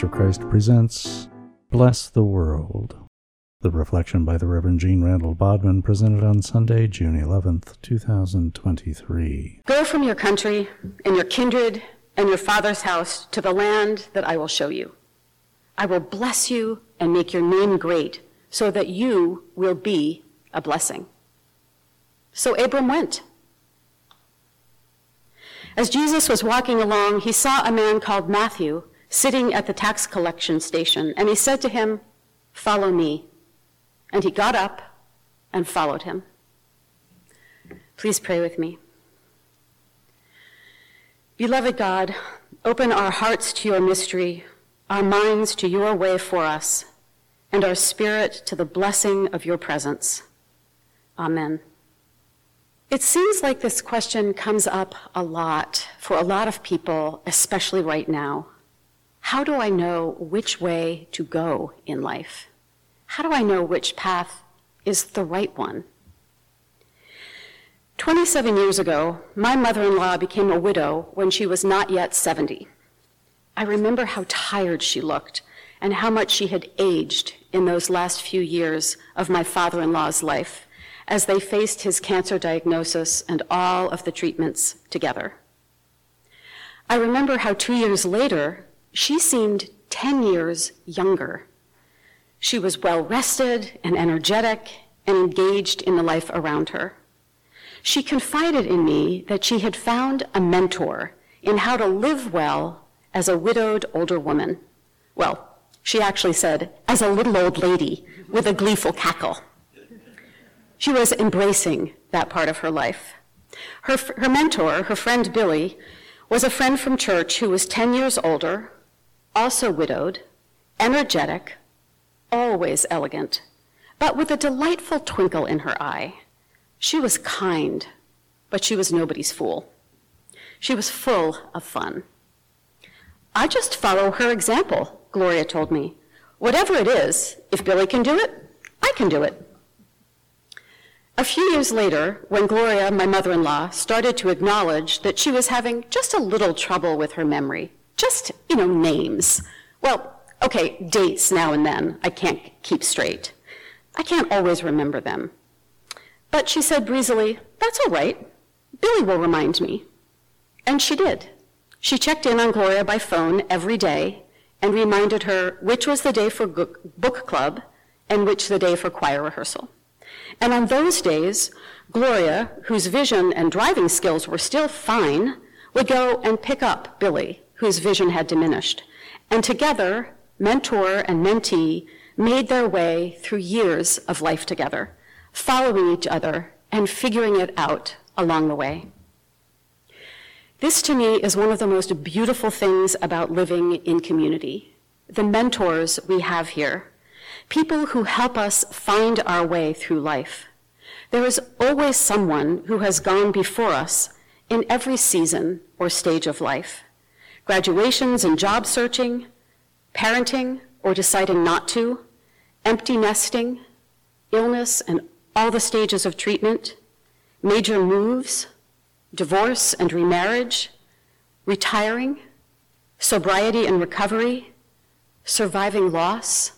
Church of Christ presents Bless the World. The reflection by the Reverend Jeanne Randall Bodman presented on Sunday, June 11th, 2023. Go from your country and your kindred and your father's house to the land that I will show you. I will bless you and make your name great so that you will be a blessing. So Abram went. As Jesus was walking along, he saw a man called Matthew sitting at the tax collection station, and he said to him, Follow me. And he got up and followed him. Please pray with me. Beloved God, open our hearts to your mystery, our minds to your way for us, and our spirit to the blessing of your presence. Amen. It seems like this question comes up a lot for a lot of people, especially right now. How do I know which way to go in life? How do I know which path is the right one? 27 years ago, my mother in law became a widow when she was not yet 70. I remember how tired she looked and how much she had aged in those last few years of my father in law's life as they faced his cancer diagnosis and all of the treatments together. I remember how two years later, she seemed 10 years younger. She was well rested and energetic and engaged in the life around her. She confided in me that she had found a mentor in how to live well as a widowed older woman. Well, she actually said, as a little old lady with a gleeful cackle. She was embracing that part of her life. Her, her mentor, her friend Billy, was a friend from church who was 10 years older, also widowed, energetic, always elegant, but with a delightful twinkle in her eye. She was kind, but she was nobody's fool. She was full of fun. I just follow her example, Gloria told me. Whatever it is, if Billy can do it, I can do it. A few years later, when Gloria, my mother in law, started to acknowledge that she was having just a little trouble with her memory, just, you know, names. Well, okay, dates now and then, I can't keep straight. I can't always remember them. But she said breezily, That's all right. Billy will remind me. And she did. She checked in on Gloria by phone every day and reminded her which was the day for book club and which the day for choir rehearsal. And on those days, Gloria, whose vision and driving skills were still fine, would go and pick up Billy, whose vision had diminished. And together, mentor and mentee made their way through years of life together following each other, and figuring it out along the way. This to me is one of the most beautiful things about living in community. The mentors we have here, people who help us find our way through life. There is always someone who has gone before us in every season or stage of life. Graduations and job searching, parenting or deciding not to, empty nesting, illness and all the stages of treatment, major moves, divorce and remarriage, retiring, sobriety and recovery, surviving loss,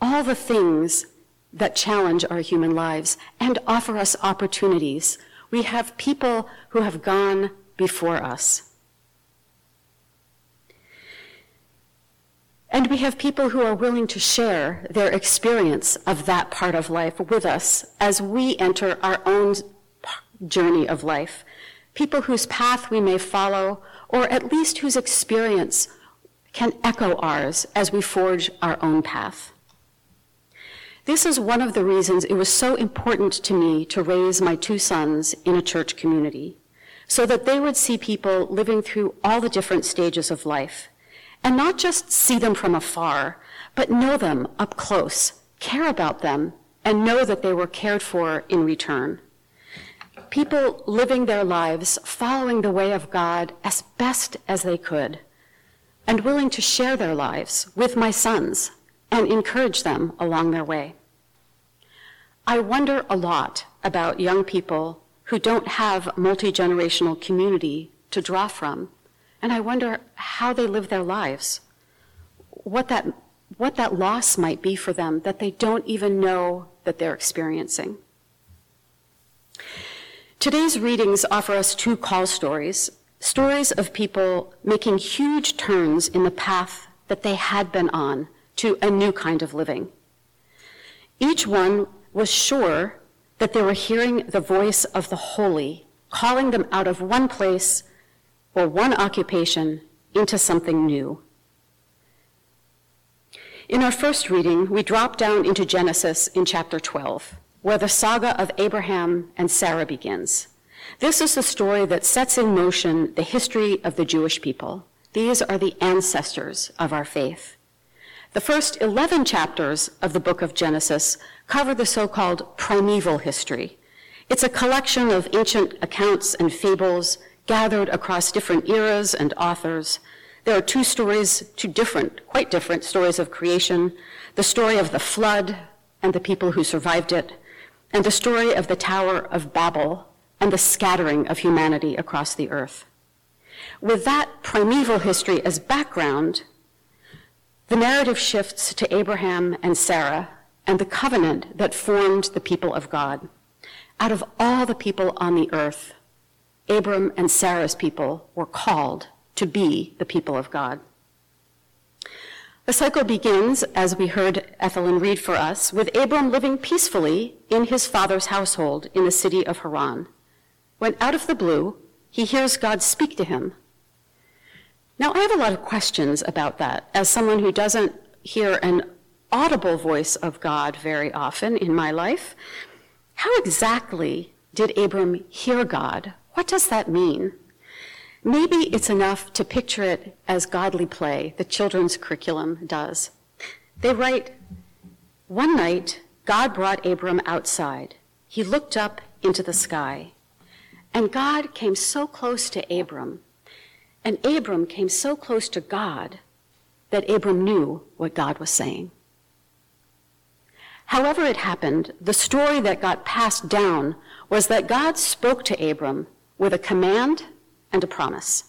all the things that challenge our human lives and offer us opportunities. We have people who have gone before us. And we have people who are willing to share their experience of that part of life with us as we enter our own journey of life. People whose path we may follow, or at least whose experience can echo ours as we forge our own path. This is one of the reasons it was so important to me to raise my two sons in a church community, so that they would see people living through all the different stages of life and not just see them from afar, but know them up close, care about them, and know that they were cared for in return. People living their lives following the way of God as best as they could, and willing to share their lives with my sons and encourage them along their way. I wonder a lot about young people who don't have multi generational community to draw from, and I wonder how they live their lives, what that, what that loss might be for them that they don't even know that they're experiencing. Today's readings offer us two call stories stories of people making huge turns in the path that they had been on to a new kind of living. Each one was sure that they were hearing the voice of the holy, calling them out of one place or one occupation into something new. In our first reading, we drop down into Genesis in chapter 12, where the saga of Abraham and Sarah begins. This is the story that sets in motion the history of the Jewish people. These are the ancestors of our faith. The first 11 chapters of the book of Genesis cover the so called primeval history. It's a collection of ancient accounts and fables gathered across different eras and authors. There are two stories, two different, quite different stories of creation the story of the flood and the people who survived it, and the story of the Tower of Babel and the scattering of humanity across the earth. With that primeval history as background, the narrative shifts to Abraham and Sarah and the covenant that formed the people of God. Out of all the people on the earth, Abram and Sarah's people were called to be the people of God. The cycle begins, as we heard Ethelyn read for us, with Abram living peacefully in his father's household in the city of Haran. When out of the blue, he hears God speak to him now, I have a lot of questions about that as someone who doesn't hear an audible voice of God very often in my life. How exactly did Abram hear God? What does that mean? Maybe it's enough to picture it as godly play, the children's curriculum does. They write, One night, God brought Abram outside. He looked up into the sky. And God came so close to Abram and Abram came so close to God that Abram knew what God was saying. However, it happened, the story that got passed down was that God spoke to Abram with a command and a promise.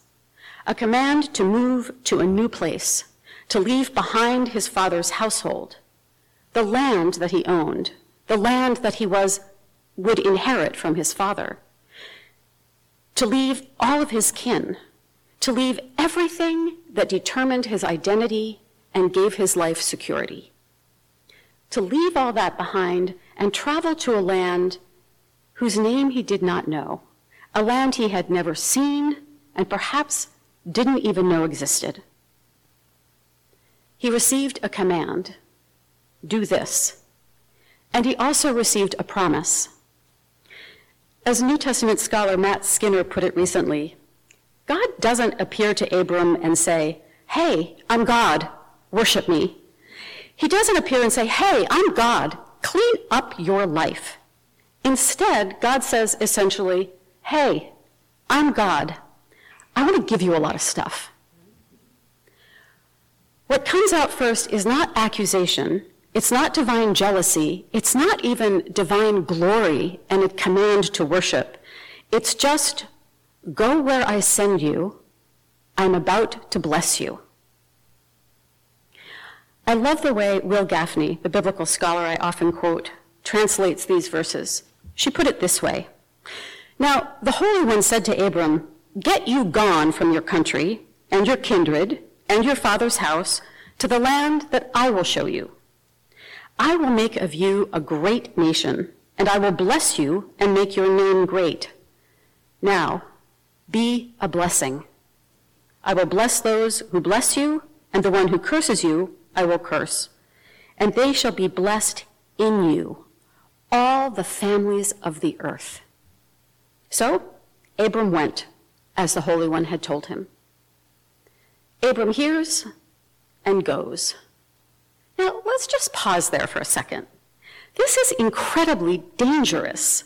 A command to move to a new place, to leave behind his father's household, the land that he owned, the land that he was would inherit from his father, to leave all of his kin, to leave everything that determined his identity and gave his life security. To leave all that behind and travel to a land whose name he did not know, a land he had never seen and perhaps didn't even know existed. He received a command do this. And he also received a promise. As New Testament scholar Matt Skinner put it recently, God doesn't appear to Abram and say, Hey, I'm God, worship me. He doesn't appear and say, Hey, I'm God, clean up your life. Instead, God says essentially, Hey, I'm God. I want to give you a lot of stuff. What comes out first is not accusation, it's not divine jealousy, it's not even divine glory and a command to worship. It's just Go where I send you. I'm about to bless you. I love the way Wil Gafney, the biblical scholar I often quote, translates these verses. She put it this way Now, the Holy One said to Abram, Get you gone from your country and your kindred and your father's house to the land that I will show you. I will make of you a great nation, and I will bless you and make your name great. Now, be a blessing. I will bless those who bless you, and the one who curses you, I will curse. And they shall be blessed in you, all the families of the earth. So Abram went, as the Holy One had told him. Abram hears and goes. Now, let's just pause there for a second. This is incredibly dangerous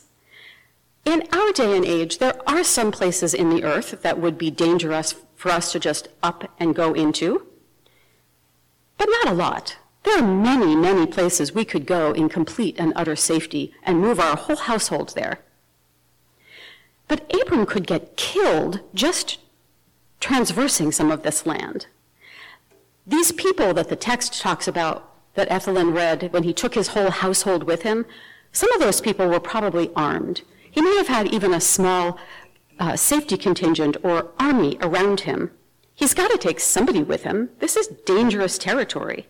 in our day and age, there are some places in the earth that would be dangerous for us to just up and go into, but not a lot. There are many, many places we could go in complete and utter safety and move our whole household there. But Abram could get killed just transversing some of this land. These people that the text talks about, that Ethelyn read when he took his whole household with him, some of those people were probably armed. He may have had even a small uh, safety contingent or army around him. He's got to take somebody with him. This is dangerous territory.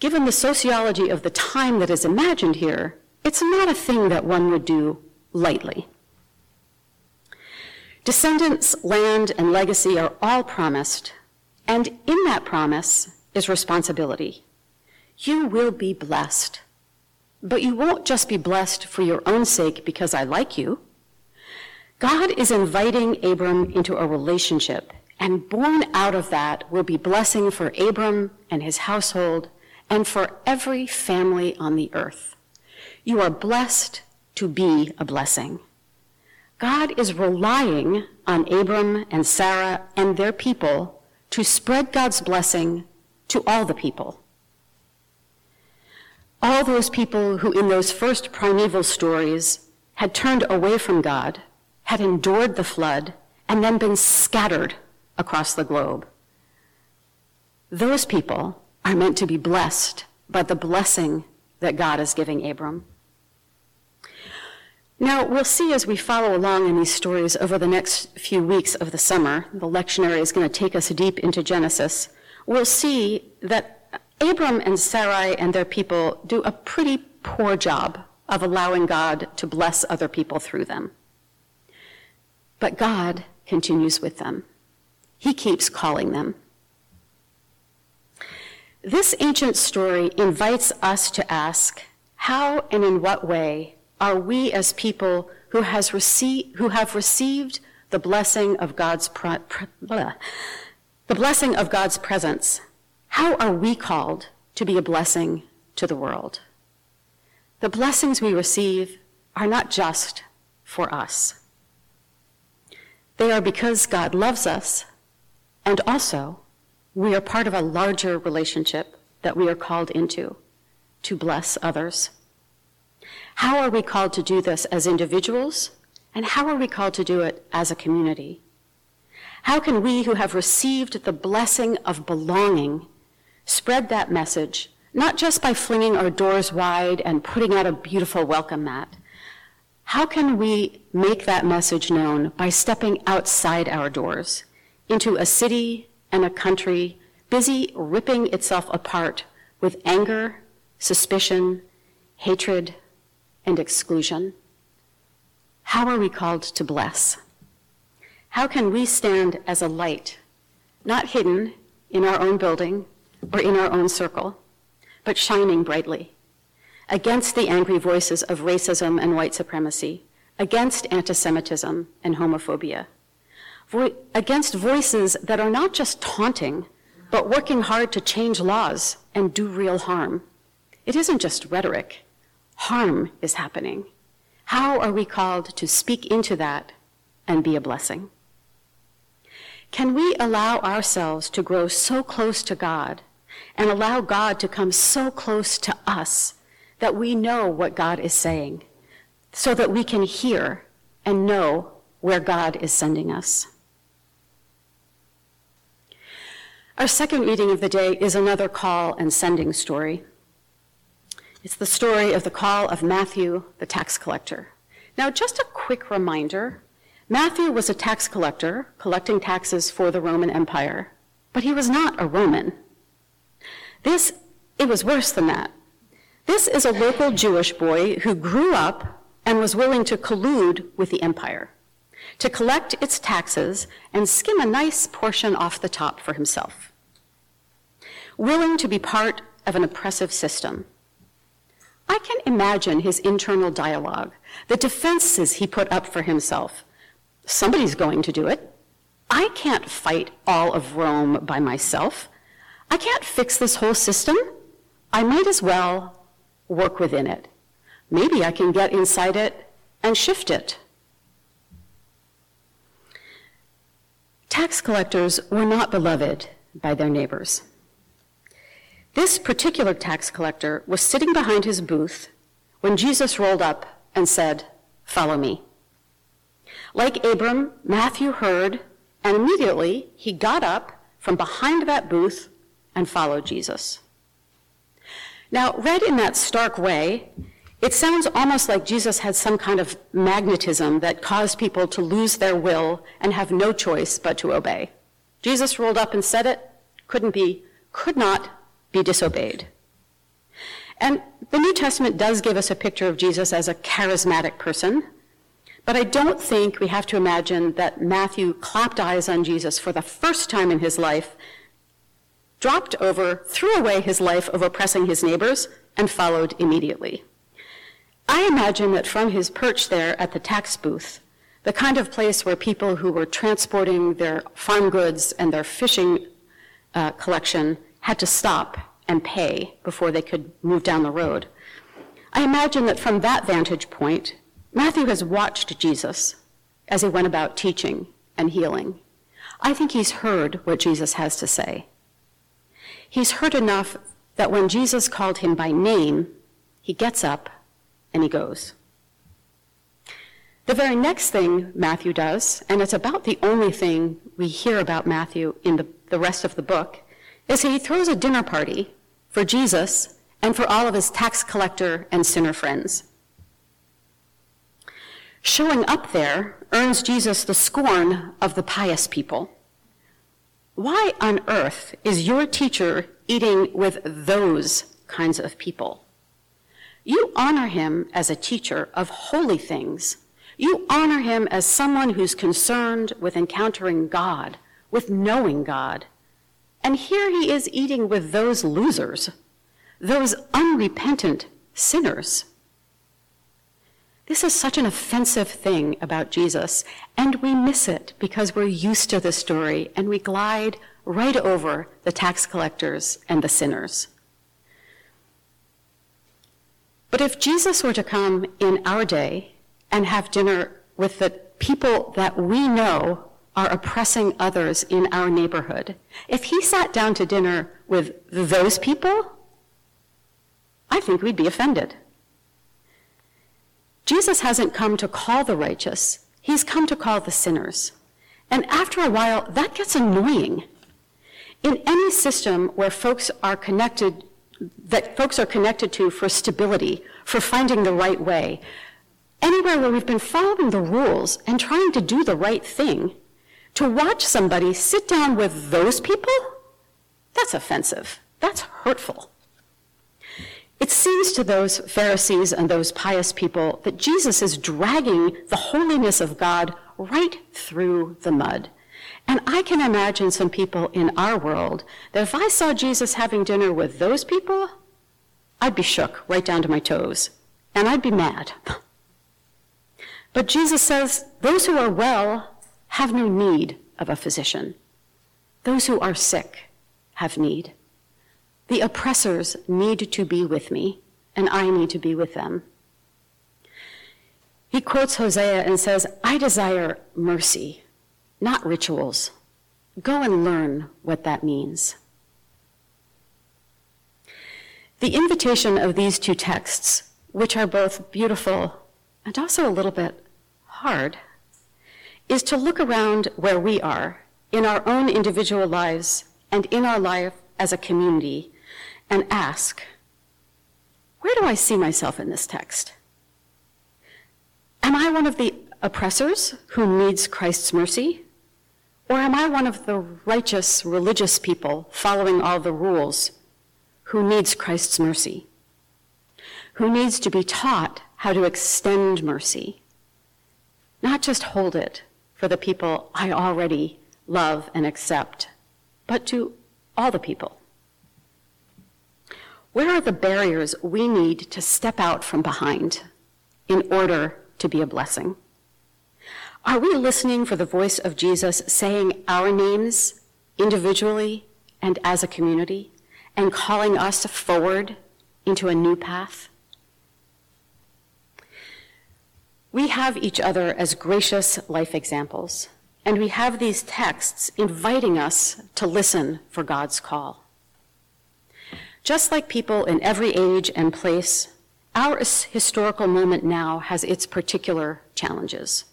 Given the sociology of the time that is imagined here, it's not a thing that one would do lightly. Descendants, land, and legacy are all promised, and in that promise is responsibility. You will be blessed, but you won't just be blessed for your own sake because I like you. God is inviting Abram into a relationship, and born out of that will be blessing for Abram and his household and for every family on the earth. You are blessed to be a blessing. God is relying on Abram and Sarah and their people to spread God's blessing to all the people. All those people who, in those first primeval stories, had turned away from God, had endured the flood, and then been scattered across the globe. Those people are meant to be blessed by the blessing that God is giving Abram. Now, we'll see as we follow along in these stories over the next few weeks of the summer, the lectionary is going to take us deep into Genesis. We'll see that Abram and Sarai and their people do a pretty poor job of allowing God to bless other people through them. But God continues with them. He keeps calling them. This ancient story invites us to ask how and in what way are we as people who, has received, who have received the blessing of God's the blessing of God's presence, how are we called to be a blessing to the world? The blessings we receive are not just for us. They are because God loves us and also we are part of a larger relationship that we are called into to bless others. How are we called to do this as individuals? And how are we called to do it as a community? How can we who have received the blessing of belonging spread that message, not just by flinging our doors wide and putting out a beautiful welcome mat? How can we make that message known by stepping outside our doors into a city and a country busy ripping itself apart with anger, suspicion, hatred, and exclusion? How are we called to bless? How can we stand as a light, not hidden in our own building or in our own circle, but shining brightly against the angry voices of racism and white supremacy, against anti Semitism and homophobia? vo- against voices that are not just taunting, but working hard to change laws and do real harm. It isn't just rhetoric, harm is happening. How are we called to speak into that and be a blessing? Can we allow ourselves to grow so close to God and allow God to come so close to us that we know what God is saying, so that we can hear and know where God is sending us? Our second reading of the day is another call and sending story. It's the story of the call of Matthew, the tax collector. Now, just a quick reminder Matthew was a tax collector, collecting taxes for the Roman Empire, but he was not a Roman. This, it was worse than that. This is a local Jewish boy who grew up and was willing to collude with the empire to collect its taxes and skim a nice portion off the top for himself. Willing to be part of an oppressive system. I can imagine his internal dialogue, the defenses he put up for himself. Somebody's going to do it. I can't fight all of Rome by myself. I can't fix this whole system. I might as well work within it. Maybe I can get inside it and shift it. Tax collectors were not beloved by their neighbors. This particular tax collector was sitting behind his booth when Jesus rolled up and said, Follow me. Like Abram, Matthew heard, and immediately he got up from behind that booth and followed Jesus. Now, read in that stark way, it sounds almost like Jesus had some kind of magnetism that caused people to lose their will and have no choice but to obey. Jesus rolled up and said it, couldn't be, could not be disobeyed. And the New Testament does give us a picture of Jesus as a charismatic person, but I don't think we have to imagine that Matthew clapped eyes on Jesus for the first time in his life, dropped over, threw away his life of oppressing his neighbors, and followed immediately. I imagine that from his perch there at the tax booth, the kind of place where people who were transporting their farm goods and their fishing uh, collection had to stop and pay before they could move down the road. I imagine that from that vantage point, Matthew has watched Jesus as he went about teaching and healing. I think he's heard what Jesus has to say. He's heard enough that when Jesus called him by name, he gets up and he goes. The very next thing Matthew does, and it's about the only thing we hear about Matthew in the, the rest of the book, is he throws a dinner party for Jesus and for all of his tax collector and sinner friends. Showing up there earns Jesus the scorn of the pious people. Why on earth is your teacher eating with those kinds of people? You honor him as a teacher of holy things. You honor him as someone who's concerned with encountering God, with knowing God. And here he is eating with those losers, those unrepentant sinners. This is such an offensive thing about Jesus, and we miss it because we're used to the story and we glide right over the tax collectors and the sinners. But if Jesus were to come in our day and have dinner with the people that we know are oppressing others in our neighborhood, if he sat down to dinner with those people, I think we'd be offended. Jesus hasn't come to call the righteous, he's come to call the sinners. And after a while, that gets annoying. In any system where folks are connected, that folks are connected to for stability, for finding the right way, anywhere where we've been following the rules and trying to do the right thing, to watch somebody sit down with those people, that's offensive. That's hurtful. It seems to those Pharisees and those pious people that Jesus is dragging the holiness of God right through the mud. And I can imagine some people in our world that if I saw Jesus having dinner with those people, I'd be shook right down to my toes, and I'd be mad. But Jesus says, Those who are well have no need of a physician. Those who are sick have need. The oppressors need to be with me, and I need to be with them. He quotes Hosea and says, I desire mercy, not rituals. Go and learn what that means. The invitation of these two texts, which are both beautiful and also a little bit hard, is to look around where we are in our own individual lives and in our life as a community and ask, where do I see myself in this text? Am I one of the oppressors who needs Christ's mercy? Or am I one of the righteous religious people following all the rules who needs Christ's mercy? Who needs to be taught how to extend mercy? Not just hold it for the people I already love and accept, but to all the people. Where are the barriers we need to step out from behind in order to be a blessing? Are we listening for the voice of Jesus saying our names individually and as a community and calling us forward into a new path? We have each other as gracious life examples, and we have these texts inviting us to listen for God's call. Just like people in every age and place, our historical moment now has its particular challenges.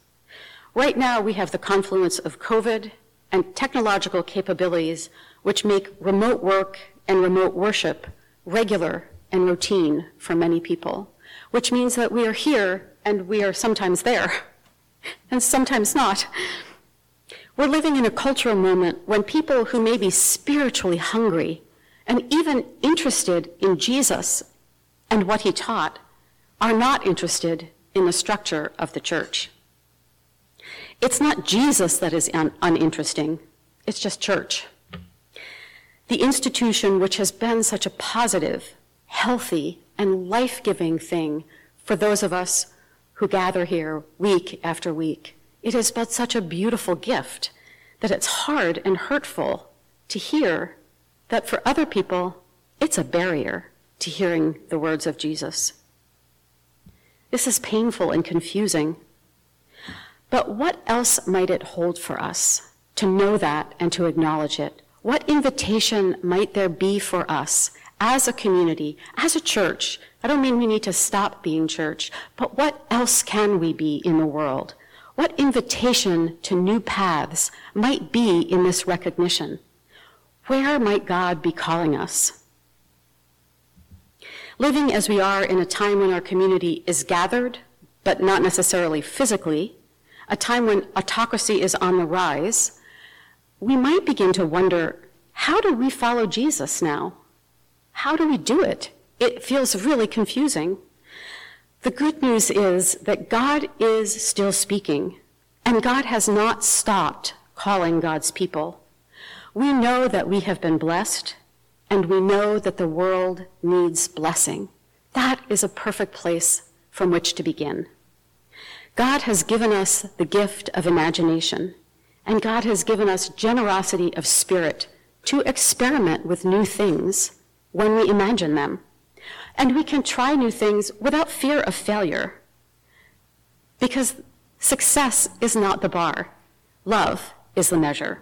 Right now, we have the confluence of COVID and technological capabilities which make remote work and remote worship regular and routine for many people, which means that we are here and we are sometimes there, and sometimes not. We're living in a cultural moment when people who may be spiritually hungry and even interested in Jesus and what he taught are not interested in the structure of the church. It's not Jesus that is un- uninteresting, it's just church. The institution which has been such a positive, healthy, and life giving thing for those of us who gather here week after week. It is but such a beautiful gift that it's hard and hurtful to hear that for other people, it's a barrier to hearing the words of Jesus. This is painful and confusing. But what else might it hold for us to know that and to acknowledge it? What invitation might there be for us as a community, as a church? I don't mean we need to stop being church, but what else can we be in the world? What invitation to new paths might be in this recognition? Where might God be calling us? Living as we are in a time when our community is gathered, but not necessarily physically, a time when autocracy is on the rise, we might begin to wonder how do we follow Jesus now? How do we do it? It feels really confusing. The good news is that God is still speaking, and God has not stopped calling God's people. We know that we have been blessed, and we know that the world needs blessing. That is a perfect place from which to begin. God has given us the gift of imagination, and God has given us generosity of spirit to experiment with new things when we imagine them. And we can try new things without fear of failure. Because success is not the bar, love is the measure.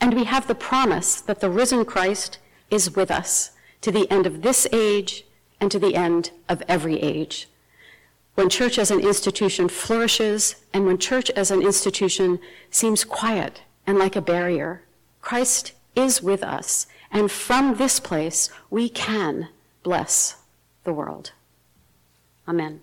And we have the promise that the risen Christ is with us to the end of this age and to the end of every age. When church as an institution flourishes and when church as an institution seems quiet and like a barrier, Christ is with us. And from this place, we can bless the world. Amen.